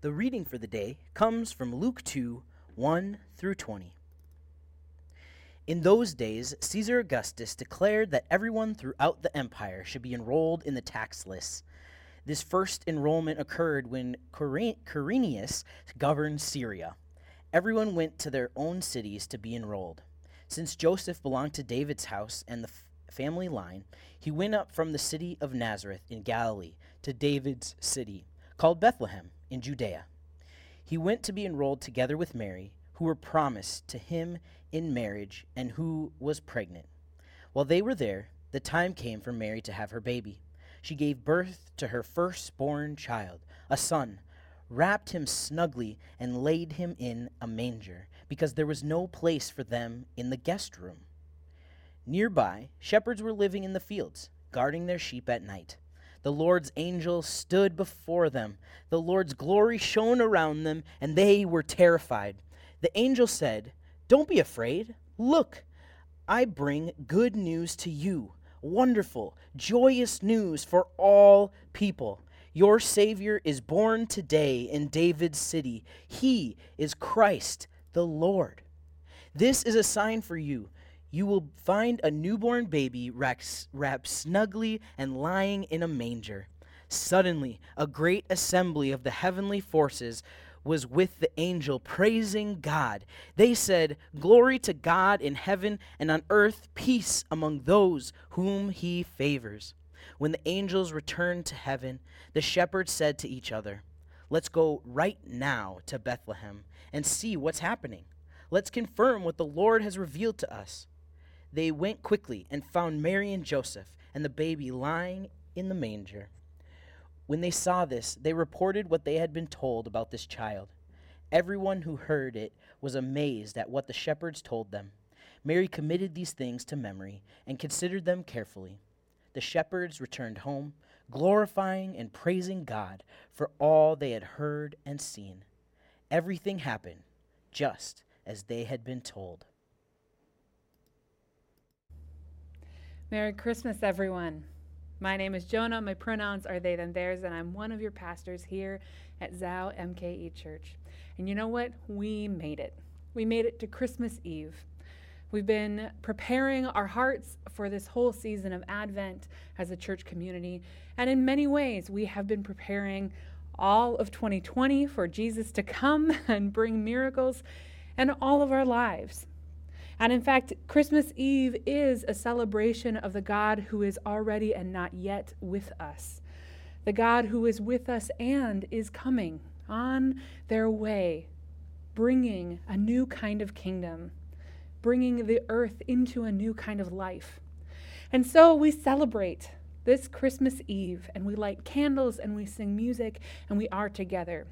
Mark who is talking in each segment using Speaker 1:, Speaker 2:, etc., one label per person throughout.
Speaker 1: The reading for the day comes from Luke 2 1 through 20. In those days, Caesar Augustus declared that everyone throughout the empire should be enrolled in the tax lists. This first enrollment occurred when Quirinius governed Syria. Everyone went to their own cities to be enrolled. Since Joseph belonged to David's house and the family line, he went up from the city of Nazareth in Galilee to David's city, called Bethlehem in Judea. He went to be enrolled together with Mary, who were promised to him in marriage and who was pregnant. While they were there, the time came for Mary to have her baby. She gave birth to her firstborn child, a son, wrapped him snugly, and laid him in a manger, because there was no place for them in the guest room. Nearby, shepherds were living in the fields, guarding their sheep at night. The Lord's angel stood before them. The Lord's glory shone around them, and they were terrified. The angel said, Don't be afraid. Look, I bring good news to you wonderful, joyous news for all people. Your Savior is born today in David's city. He is Christ the Lord. This is a sign for you. You will find a newborn baby wrapped snugly and lying in a manger. Suddenly, a great assembly of the heavenly forces was with the angel praising God. They said, Glory to God in heaven and on earth, peace among those whom he favors. When the angels returned to heaven, the shepherds said to each other, Let's go right now to Bethlehem and see what's happening. Let's confirm what the Lord has revealed to us. They went quickly and found Mary and Joseph and the baby lying in the manger. When they saw this, they reported what they had been told about this child. Everyone who heard it was amazed at what the shepherds told them. Mary committed these things to memory and considered them carefully. The shepherds returned home glorifying and praising God for all they had heard and seen. Everything happened just as they had been told.
Speaker 2: Merry Christmas, everyone. My name is Jonah. My pronouns are they, them, theirs, and I'm one of your pastors here at Zao MKE Church. And you know what? We made it. We made it to Christmas Eve. We've been preparing our hearts for this whole season of Advent as a church community. And in many ways, we have been preparing all of 2020 for Jesus to come and bring miracles and all of our lives. And in fact, Christmas Eve is a celebration of the God who is already and not yet with us. The God who is with us and is coming on their way, bringing a new kind of kingdom bringing the earth into a new kind of life. And so we celebrate this Christmas Eve and we light candles and we sing music and we are together.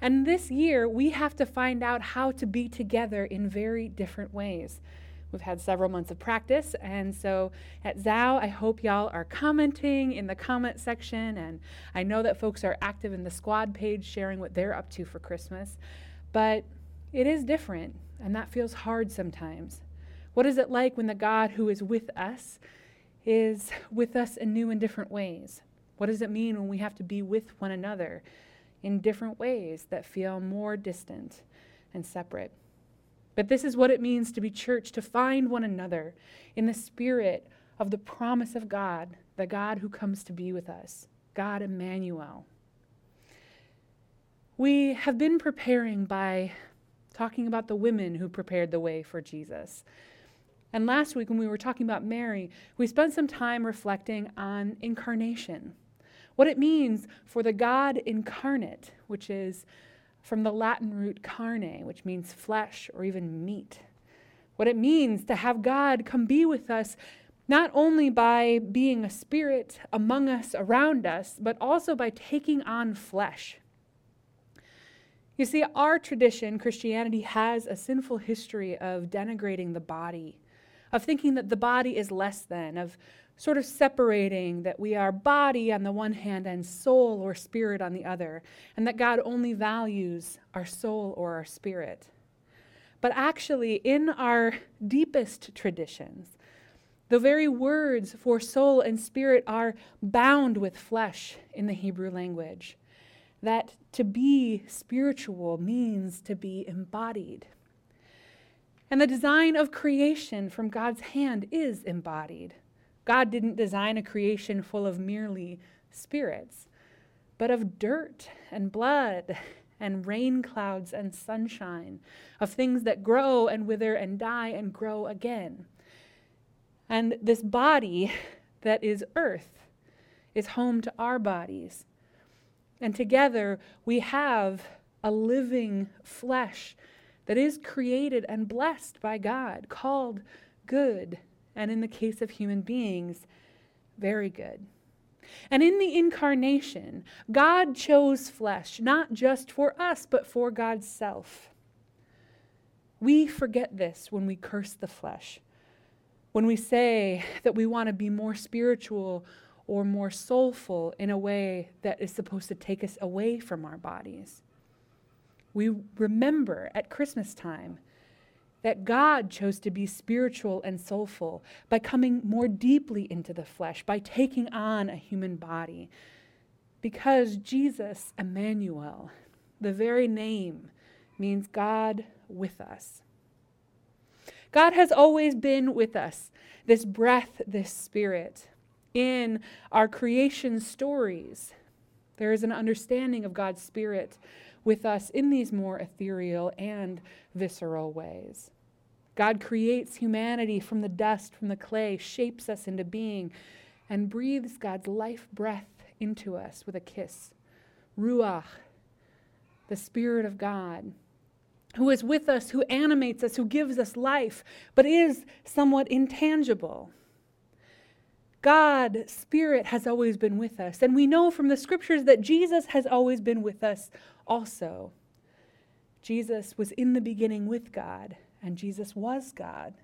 Speaker 2: And this year, we have to find out how to be together in very different ways. We've had several months of practice, and so at Zao, I hope y'all are commenting in the comment section. And I know that folks are active in the squad page sharing what they're up to for Christmas, but it is different. And that feels hard sometimes. What is it like when the God who is with us is with us in new and different ways? What does it mean when we have to be with one another in different ways that feel more distant and separate? But this is what it means to be church, to find one another in the spirit of the promise of God, the God who comes to be with us, God Emmanuel. We have been preparing by talking about the women who prepared the way for Jesus. And last week, when we were talking about Mary, we spent some time reflecting on incarnation, what it means for the God incarnate, which is from the Latin root carne, which means flesh or even meat. What it means to have God come be with us, not only by being a spirit among us, around us, but also by taking on flesh. You see, our tradition, Christianity, has a sinful history of denigrating the body, of thinking that the body is less than, of sort of separating that we are body on the one hand and soul or spirit on the other, and that God only values our soul or our spirit. But actually, in our deepest traditions, the very words for soul and spirit are bound with flesh in the Hebrew language. that to be spiritual means to be embodied. And the design of creation from God's hand is embodied. God didn't design a creation full of merely spirits, but of dirt and blood and rain clouds and sunshine, of things that grow and wither and die and grow again. And this body that is earth is home to our bodies. And together we have a living flesh that is created and blessed by God, called good, and in the case of human beings, very good. And in the incarnation, God chose flesh, not just for us, but for God's self. We forget this when we curse the flesh, when we say that we want to be more spiritual or more soulful in a way that is supposed to take us away from our bodies. We remember at Christmas time that God chose to be spiritual and soulful by coming more deeply into the flesh, by taking on a human body. Because Jesus, Emmanuel, the very name, means God with us. God has always been with us, this breath, this spirit. In our creation stories, there is an understanding of God's spirit with us in these more ethereal and visceral ways. God creates humanity from the dust, from the clay, shapes us into being, and breathes God's life breath into us with a kiss. Ruach, the Spirit of God, who is with us, who animates us, who gives us life, but is somewhat intangible. God, Spirit, has always been with us. And we know from the scriptures that Jesus has always been with us also. Jesus was in the beginning with God, and Jesus was God.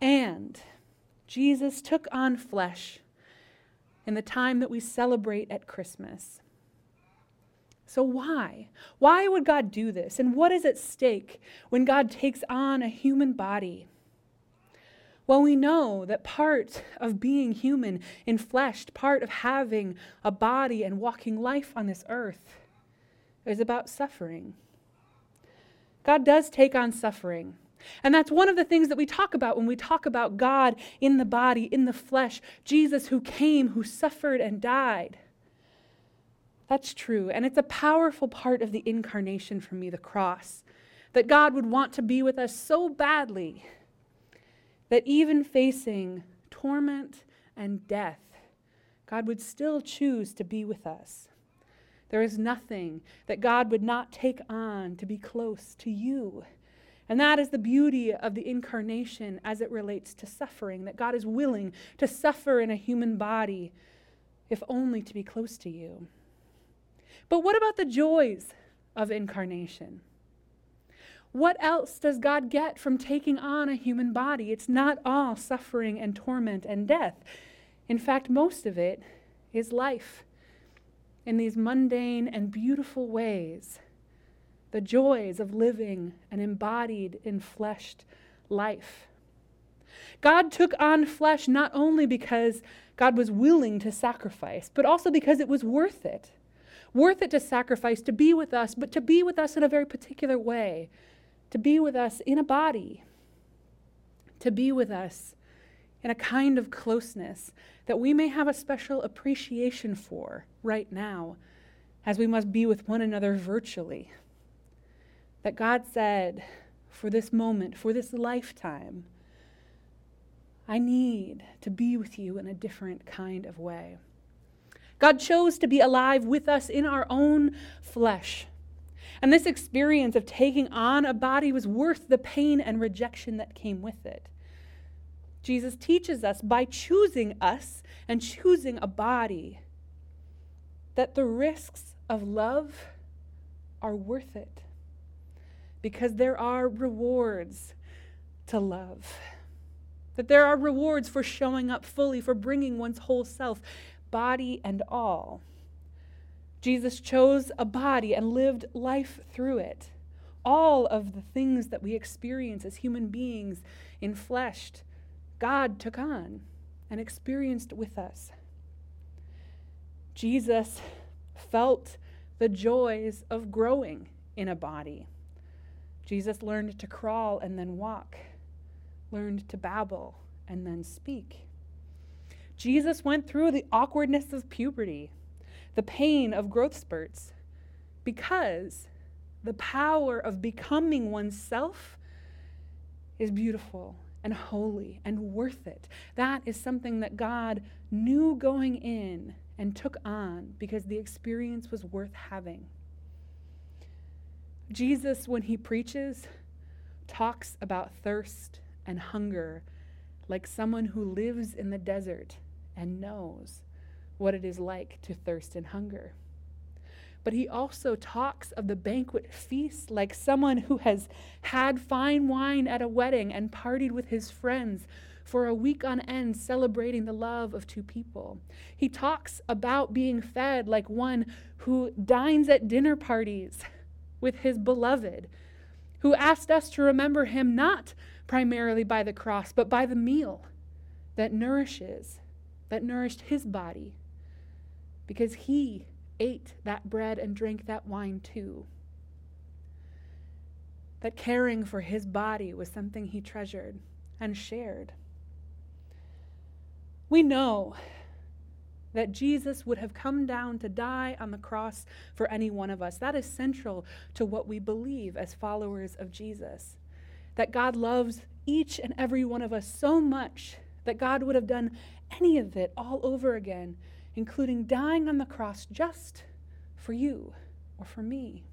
Speaker 2: And Jesus took on flesh in the time that we celebrate at Christmas. So, why? Why would God do this? And what is at stake when God takes on a human body? Well, we know that part of being human in flesh, part of having a body and walking life on this earth, is about suffering. God does take on suffering. And that's one of the things that we talk about when we talk about God in the body, in the flesh, Jesus who came, who suffered and died. That's true. And it's a powerful part of the incarnation for me, the cross, that God would want to be with us so badly that even facing torment and death, God would still choose to be with us. There is nothing that God would not take on to be close to you. And that is the beauty of the incarnation as it relates to suffering, that God is willing to suffer in a human body, if only to be close to you. But what about the joys of incarnation? What else does God get from taking on a human body? It's not all suffering and torment and death. In fact, most of it is life in these mundane and beautiful ways. The joys of living an embodied, enfleshed life. God took on flesh not only because God was willing to sacrifice, but also because it was worth it. Worth it to sacrifice, to be with us, but to be with us in a very particular way to be with us in a body, to be with us in a kind of closeness that we may have a special appreciation for right now, as we must be with one another virtually. That God said, for this moment, for this lifetime, I need to be with you in a different kind of way. God chose to be alive with us in our own flesh and this experience of taking on a body was worth the pain and rejection that came with it. Jesus teaches us by choosing us and choosing a body that the risks of love are worth it because there are rewards to love. That there are rewards for showing up fully, for bringing one's whole self, body and all. Jesus chose a body and lived life through it. All of the things that we experience as human beings in flesh, God took on and experienced with us. Jesus felt the joys of growing in a body. Jesus learned to crawl and then walk, learned to babble and then speak. Jesus went through the awkwardness of puberty, the pain of growth spurts, because the power of becoming oneself is beautiful and holy and worth it. That is something that God knew going in and took on because the experience was worth having. Jesus, when he preaches, talks about thirst and hunger like someone who lives in the desert and knows what it is like to thirst and hunger. But he also talks of the banquet feast like someone who has had fine wine at a wedding and partied with his friends for a week on end, celebrating the love of two people. He talks about being fed like one who dines at dinner parties with his beloved, who asked us to remember him not primarily by the cross, but by the meal that nourishes, that nourished his body, because he ate that bread and drank that wine too. That caring for his body was something he treasured and shared. We know that Jesus would have come down to die on the cross for any one of us. That is central to what we believe as followers of Jesus. That God loves each and every one of us so much that God would have done any of it all over again, including dying on the cross just for you or for me.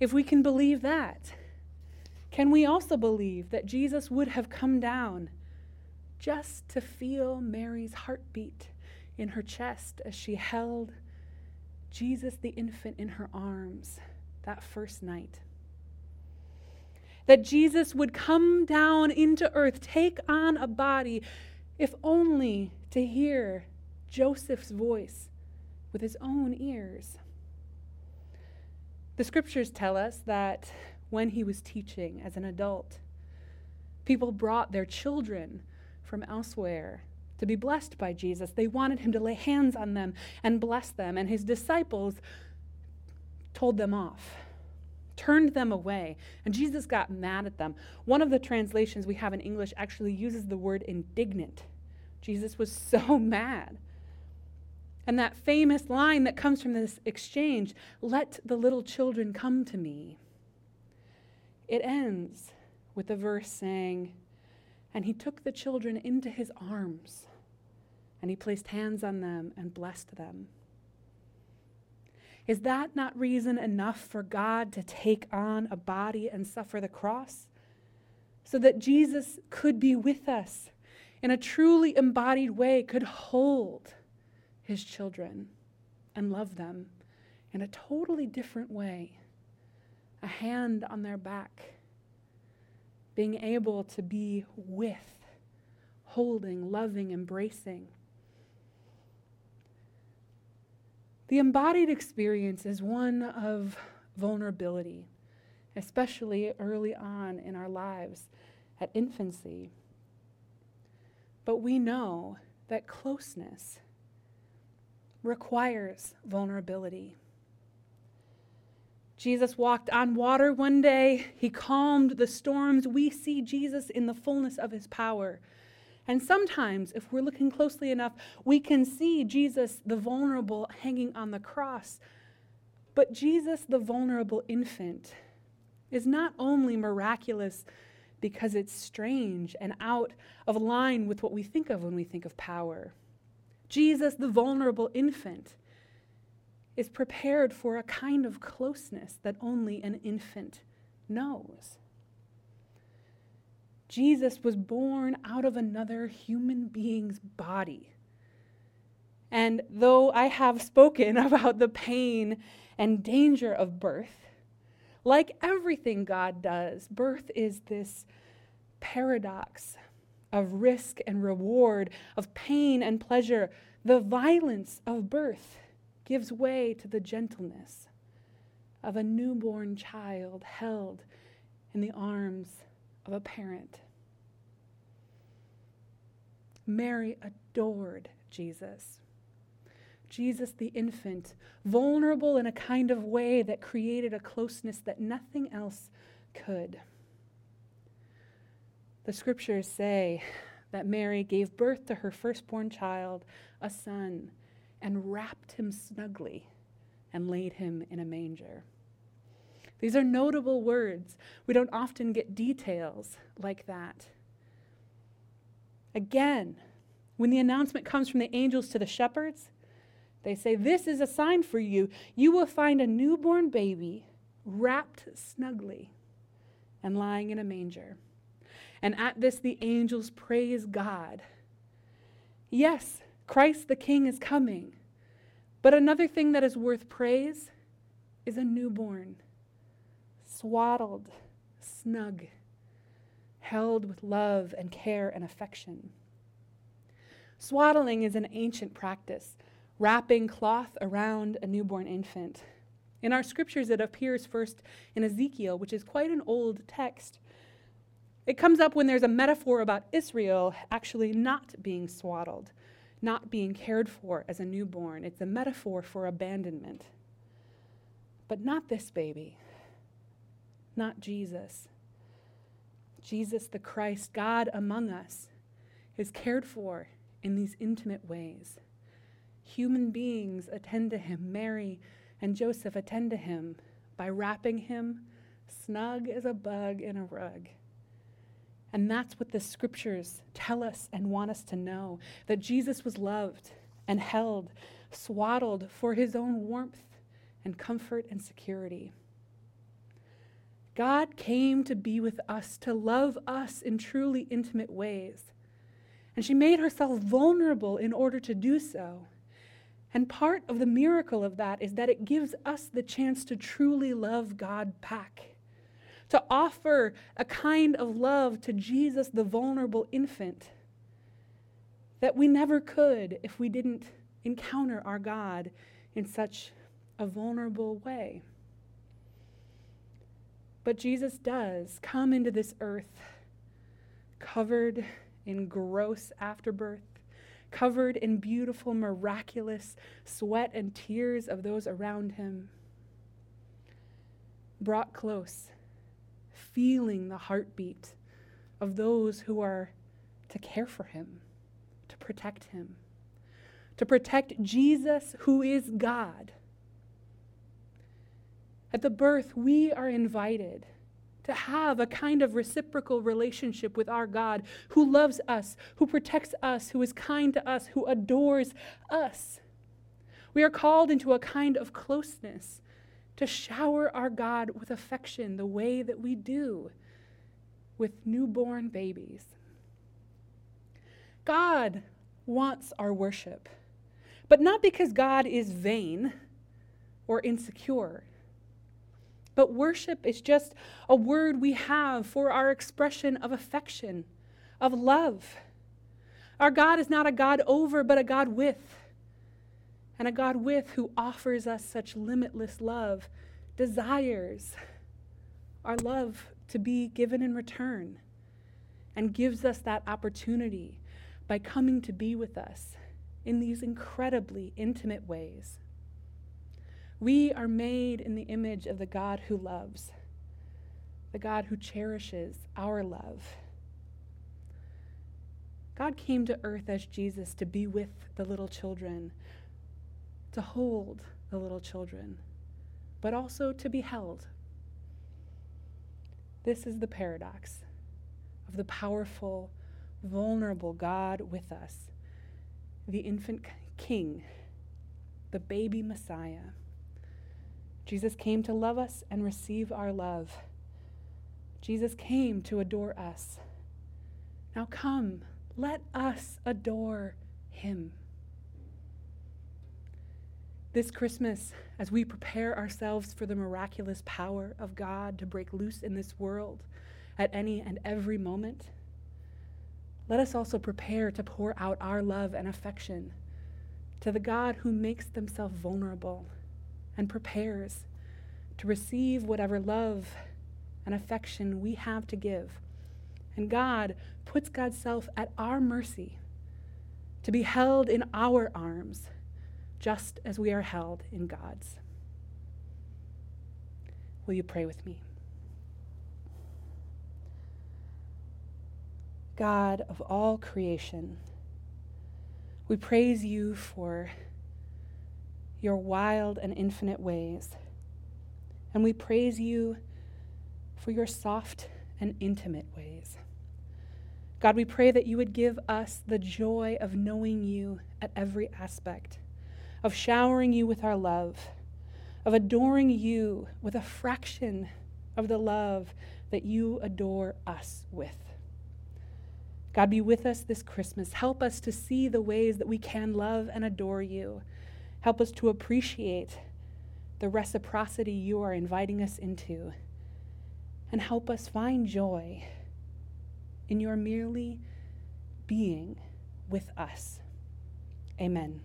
Speaker 2: If we can believe that, can we also believe that Jesus would have come down? just to feel Mary's heartbeat in her chest as she held Jesus the infant in her arms that first night. That Jesus would come down into earth, take on a body, if only to hear Joseph's voice with his own ears. The scriptures tell us that when he was teaching as an adult, people brought their children from elsewhere to be blessed by Jesus. They wanted him to lay hands on them and bless them, and his disciples told them off, turned them away, and Jesus got mad at them. One of the translations we have in English actually uses the word indignant. Jesus was so mad. And that famous line that comes from this exchange, let the little children come to me, it ends with the verse saying, and he took the children into his arms, and he placed hands on them and blessed them. Is that not reason enough for God to take on a body and suffer the cross? So that Jesus could be with us in a truly embodied way, could hold his children and love them in a totally different way. A hand on their back being able to be with, holding, loving, embracing. The embodied experience is one of vulnerability, especially early on in our lives at infancy. But we know that closeness requires vulnerability. Jesus walked on water one day. He calmed the storms. We see Jesus in the fullness of his power. And sometimes, if we're looking closely enough, we can see Jesus, the vulnerable, hanging on the cross. But Jesus, the vulnerable infant, is not only miraculous because it's strange and out of line with what we think of when we think of power. Jesus, the vulnerable infant, is prepared for a kind of closeness that only an infant knows. Jesus was born out of another human being's body. And though I have spoken about the pain and danger of birth, like everything God does, birth is this paradox of risk and reward, of pain and pleasure, the violence of birth gives way to the gentleness of a newborn child held in the arms of a parent. Mary adored Jesus. Jesus the infant, vulnerable in a kind of way that created a closeness that nothing else could. The scriptures say that Mary gave birth to her firstborn child, a son, and wrapped him snugly and laid him in a manger. These are notable words. We don't often get details like that. Again, when the announcement comes from the angels to the shepherds, they say, This is a sign for you. You will find a newborn baby wrapped snugly and lying in a manger. And at this, the angels praise God. Yes, Christ the King is coming. But another thing that is worth praise is a newborn, swaddled, snug, held with love and care and affection. Swaddling is an ancient practice, wrapping cloth around a newborn infant. In our scriptures, it appears first in Ezekiel, which is quite an old text. It comes up when there's a metaphor about Israel actually not being swaddled, not being cared for as a newborn. It's a metaphor for abandonment. But not this baby, not Jesus. Jesus the Christ, God among us, is cared for in these intimate ways. Human beings attend to him. Mary and Joseph attend to him by wrapping him snug as a bug in a rug. And that's what the scriptures tell us and want us to know that Jesus was loved and held, swaddled for his own warmth and comfort and security. God came to be with us, to love us in truly intimate ways. And she made herself vulnerable in order to do so. And part of the miracle of that is that it gives us the chance to truly love God back to offer a kind of love to Jesus, the vulnerable infant, that we never could if we didn't encounter our God in such a vulnerable way. But Jesus does come into this earth covered in gross afterbirth, covered in beautiful, miraculous sweat and tears of those around him, brought close feeling the heartbeat of those who are to care for him, to protect him, to protect Jesus, who is God. At the birth, we are invited to have a kind of reciprocal relationship with our God who loves us, who protects us, who is kind to us, who adores us. We are called into a kind of closeness to shower our God with affection the way that we do with newborn babies. God wants our worship, but not because God is vain or insecure. But worship is just a word we have for our expression of affection, of love. Our God is not a God over, but a God with and a God with who offers us such limitless love, desires our love to be given in return, and gives us that opportunity by coming to be with us in these incredibly intimate ways. We are made in the image of the God who loves, the God who cherishes our love. God came to earth as Jesus to be with the little children to hold the little children, but also to be held. This is the paradox of the powerful, vulnerable God with us, the infant king, the baby Messiah. Jesus came to love us and receive our love. Jesus came to adore us. Now come, let us adore him. This Christmas, as we prepare ourselves for the miraculous power of God to break loose in this world at any and every moment, let us also prepare to pour out our love and affection to the God who makes himself vulnerable and prepares to receive whatever love and affection we have to give. And God puts God's self at our mercy to be held in our arms just as we are held in God's. Will you pray with me? God of all creation, we praise you for your wild and infinite ways. And we praise you for your soft and intimate ways. God, we pray that you would give us the joy of knowing you at every aspect, of showering you with our love, of adoring you with a fraction of the love that you adore us with. God, be with us this Christmas. Help us to see the ways that we can love and adore you. Help us to appreciate the reciprocity you are inviting us into. And help us find joy in your merely being with us. Amen.